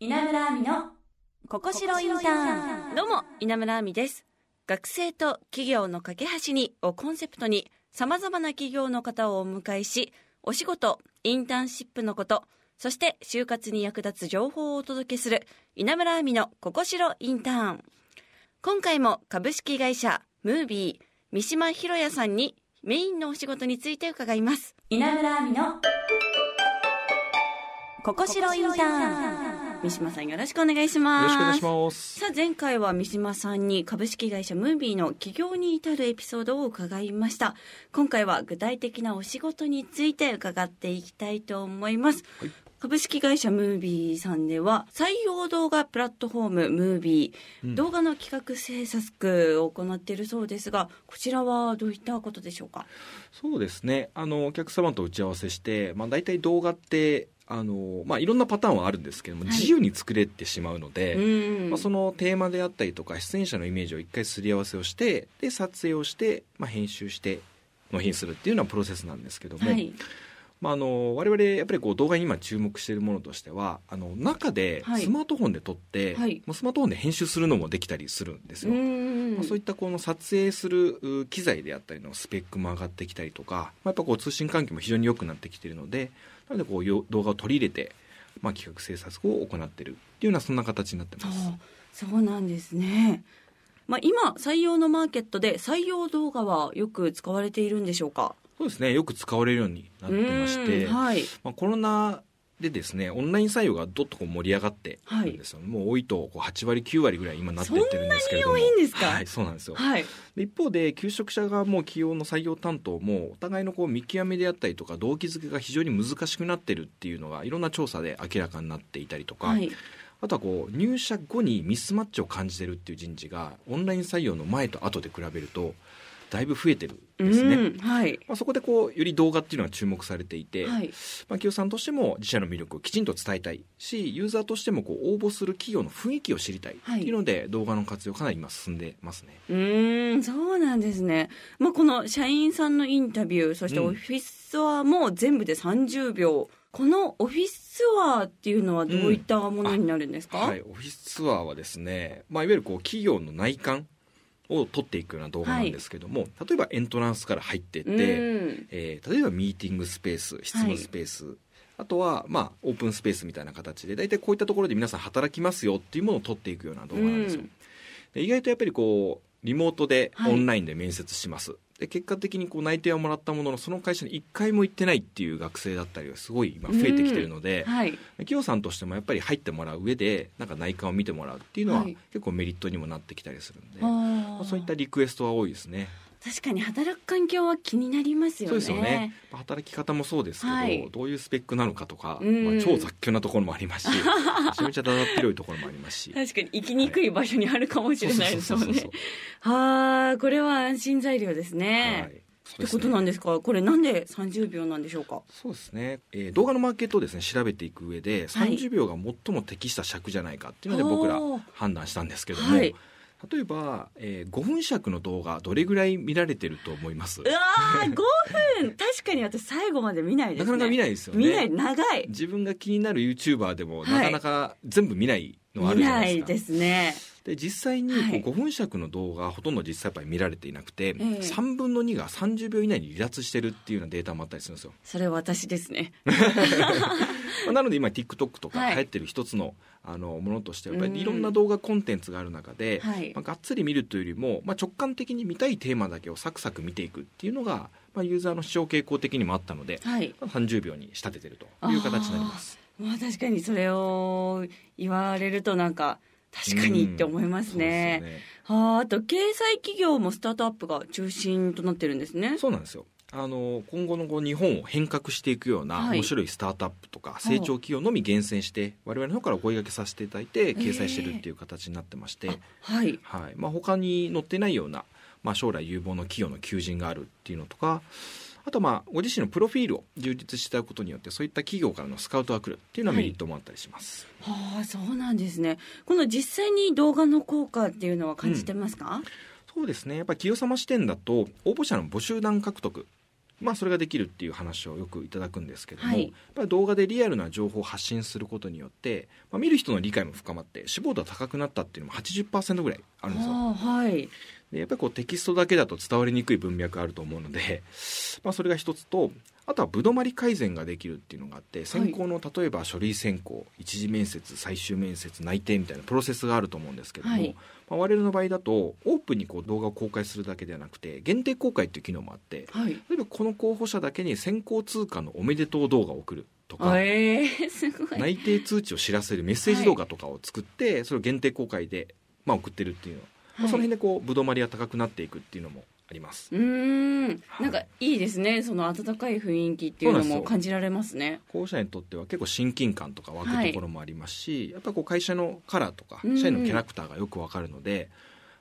稲村亜美のここしろインターン。どうも稲村亜美です。学生と企業の架け橋にをコンセプトにさまざまな企業の方をお迎えしお仕事インターンシップのことそして就活に役立つ情報をお届けする稲村亜美のここしろインターン。今回も株式会社ムービー三島ひろやさんにメインのお仕事について伺います。稲村亜美のここしろインターン三島さんよろしくお願いします。よろしくお願いします。さあ前回は三島さんに株式会社ムービーの起業に至るエピソードを伺いました。今回は具体的なお仕事について伺っていきたいと思います、はい。株式会社ムービーさんでは採用動画プラットフォームムービー、うん。動画の企画制作を行っているそうですがこちらはどういったことでしょうか？そうですね。あのお客様と打ち合わせして、まあ大体動画ってあのまあいろんなパターンはあるんですけども、はい自由に作れてしまうので。うんまあ、そのテーマであったりとか出演者のイメージを一回すり合わせをしてで撮影をして、まあ、編集して納品するっていうようなプロセスなんですけども、はいまあ、あの我々やっぱりこう動画に今注目しているものとしてはあの中ではいスマートフォンで撮って、はいスマートフォンで編集するのもできたりするんですよ。んまあ、そういったこの撮影するう機材であったりのスペックも上がってきたりとか、まあ、やっぱこう通信環境も非常に良くなってきているのでなのでこうよ動画を取り入れて、まあ、企画制作を行っているっていうようなそんな形になってます。そうそうなんですね。まあ、今採用のマーケットで採用動画はよく使われているんでしょうか？そうですねよく使われるようになってまして、うんはい。まあ、コロナでですねオンライン採用がどっとこう盛り上がってるんですよ、もう多いとこう8割9割ぐらい今なってってるんですけれどもそんなに多いんですかはいそうなんですよ、はい。で一方で求職者側も企業の採用担当もお互いのこう見極めであったりとか動機づけが非常に難しくなってるっていうのがいろんな調査で明らかになっていたりとか、はい。あとはこう入社後にミスマッチを感じてるっていう人事がオンライン採用の前と後で比べるとだいぶ増えてるんですね。うんはい。まあ、そこでこうより動画っていうのが注目されていて、はい。まあ、企業さんとしても自社の魅力をきちんと伝えたいしユーザーとしてもこう応募する企業の雰囲気を知りたいっていうので、動画の活用かなり今進んでますね。うーん、そうなんですね。まあ、この社員さんのインタビュー、そしてうんオフィスツアーも全部で30秒。このオフィスツアーっていうのはどういったものになるんですか、はい、オフィスツアーはですね、まあ、いわゆるこう企業の内観を撮っていくような動画なんですけども、例えばエントランスから入っていって、うん。えー例えばミーティングスペース執務スペース、あとは、まあ、オープンスペースみたいな形で大体こういったところで皆さん働きますよっていうものを撮っていくような動画なんですよ、うん。で意外とやっぱりこうリモートではい。オンラインで面接します、で結果的にこう内定はもらったもののその会社に1回も行ってないっていう学生だったりがすごい今増えてきてるので、はい。企業さんとしてもやっぱり入ってもらう上でなんか内観を見てもらうっていうのははい結構メリットにもなってきたりするんで、あーまあそういったリクエストは多いですね。確かに働く環境は気になりますよね。そうですよね。まあ働き方もそうですけど、はい。どういうスペックなのかとか、うん。まあ、超雑居なところもありますし、めちゃめちゃだだっ広いところもありますし。確かに行きにくい場所にあるかもしれないですもんね。はあ、これは安心材料ですね。はい。ってことなんですか？これなんで30秒なんでしょうか？そうですね、えー動画のマーケットをですね調べていく上ではい。30秒が最も適した尺じゃないかっていうので僕ら判断したんですけども、はい例えば、えー5分尺の動画どれぐらい見られてると思います？うわー5分。確かに私最後まで見ないですね。なかなか見ないですよね。見ない。長い。自分が気になる YouTuber でもはいなかなか全部見ないのはある見じゃなですか、ですね。で実際にはい。こう5分尺の動画はほとんど実際やっぱり見られていなくて、え3分の2が30秒以内に離脱してるっていうようなデータもあったりするんですよ。それ私ですね。ま あなので今 TikTok とかはい。流行ってる一つの,、あのものとしてやっぱうん。りいろんな動画コンテンツがある中で、はい。まあ、がっつり見るというよりも、まあ、直感的に見たいテーマだけをサクサク見ていくっていうのが、まあ、ユーザーの視聴傾向的にもあったので、はい。まあ30秒に仕立ててるという形になります。まあ確かにそれを言われるとなんか確かにって思いますね,、すよね。はああと掲載企業もスタートアップが中心となってるんですね。そうなんですよ。あの今後のこう日本を変革していくようなはい。面白いスタートアップとか成長企業のみ厳選して我々の方からお声掛けさせていただいて掲載してるっていう形になってまして、あはい。はい。まあ、他に載ってないような、まあ、将来有望の企業の求人があるっていうのとかあとまあご自身のプロフィールを充実したことによってそういった企業からのスカウトが来るっていうのはメリットもあったりします、はあそうなんですね。この実際に動画の効果っていうのは感じてますか、そうですね。やっぱり企業様視点だと応募者の募集団獲得。まあ、それができるっていう話をよくいただくんですけども、はい。やっぱり動画でリアルな情報を発信することによって、まあ、見る人の理解も深まって志望度が高くなったっていうのも80%ぐらいあるんですよ。あはいでやっぱりこうテキストだけだと伝わりにくい文脈あると思うので、まあ、それが一つとあとはぶどまり改善ができるっていうのがあって選考の例えば書類選考一次面接最終面接内定みたいなプロセスがあると思うんですけども、はいまあ、我々の場合だとオープンにこう動画を公開するだけではなくて限定公開っていう機能もあってはい例えばこの候補者だけに先行通過のおめでとう動画を送るとかあえー、内定通知を知らせるメッセージ動画とかを作って、それを限定公開で、まあ、送ってるっていうの、まあ、その辺でこうぶどまりが高くなっていくっていうのもあります。うーん。なんかいいですねその温かい雰囲気っていうのも感じられますね。候補者にとっては結構親近感とか湧くところもありますし、やっぱりこう会社のカラーとかうんうん。社員のキャラクターがよくわかるので、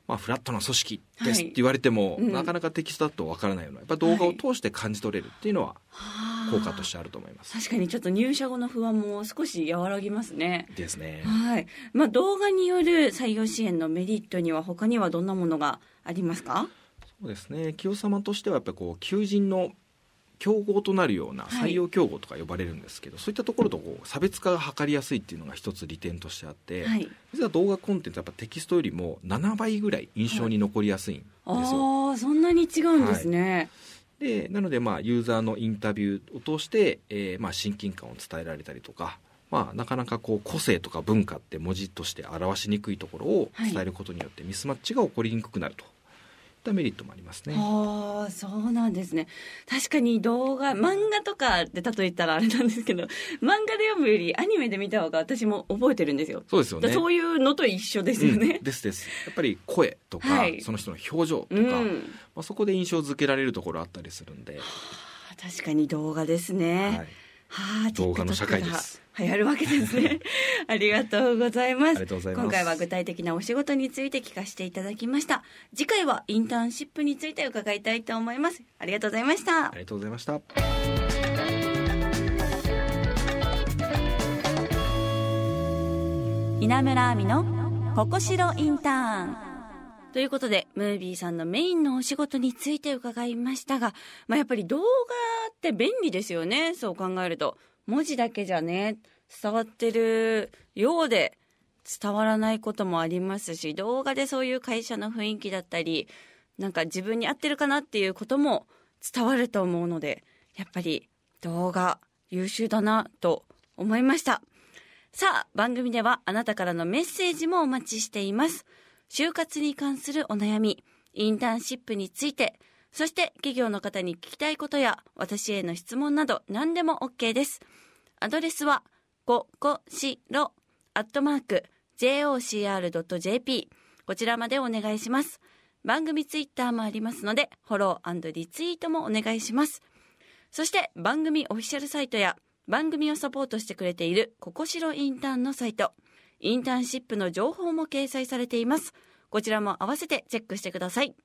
まあ、フラットな組織ですはい。って言われても、うん。なかなかテキストだとわからないよ。うなやっぱ動画を通して感じ取れるっていうのははあ効果としてあると思います。確かにちょっと入社後の不安も少し和らぎますね。ですね。はい、まあ、動画による採用支援のメリットには他にはどんなものがありますか？そうですね。清様としてはやっぱりこう求人の競合となるようなはい。採用競合とか呼ばれるんですけど、そういったところとこう差別化が図りやすいっていうのが一つ利点としてあって、はい。実は動画コンテンツはやっぱテキストよりも7倍ぐらい印象に残りやすいんですよ。ああそんなに違うんですね、でなのでまあユーザーのインタビューを通して、えーまあ親近感を伝えられたりとか、まあ、なかなかこう個性とか文化って文字として表しにくいところを伝えることによってミスマッチが起こりにくくなると。いったメリットもありますね。ああそうなんですね。確かに動画漫画とかで例えたらあれなんですけど 漫画で読むよりアニメで見た方が私も覚えてるんですよ。そうですよね。そういうのと一緒ですようんね、ですです。やっぱり声とか、はい。その人の表情とか、うん。まあ、そこで印象付けられるところあったりするんで、確かに動画ですね、はい、はあ、動画の社会です流行るわけですね。ありがとうございます。ます今回は具体的なお仕事について聞かせていただきました。次回はインターンシップについて伺いたいと思います。ありがとうございましたあ。りがとうございました。稲村亜美のここしろインターンということで、ムービーさんのメインのお仕事について伺いましたが、まあ、やっぱり動画って便利ですよね。そう考えると。文字だけじゃね、伝わってるようで伝わらないこともありますし、動画でそういう会社の雰囲気だったり、なんか自分に合ってるかなっていうことも伝わると思うので、やっぱり動画優秀だなと思いました。さあ、番組ではあなたからのメッセージもお待ちしています。就活に関するお悩み、インターンシップについて、そして企業の方に聞きたいことや私への質問など何でも OK です。アドレスは、ここしろ、アットマーク、jocr.jp。こちらまでお願いします。番組ツイッターもありますので、フォローリツイートもお願いします。そして番組オフィシャルサイトや番組をサポートしてくれているココシロインターンのサイト、インターンシップの情報も掲載されています。こちらも合わせてチェックしてください。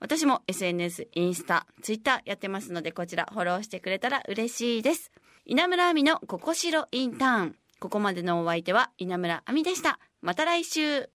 私も SNS、インスタ、ツイッターやってますので、こちらフォローしてくれたら嬉しいです。稲村亜美のここしろインターン。ここまでのお相手は稲村亜美でした。また来週。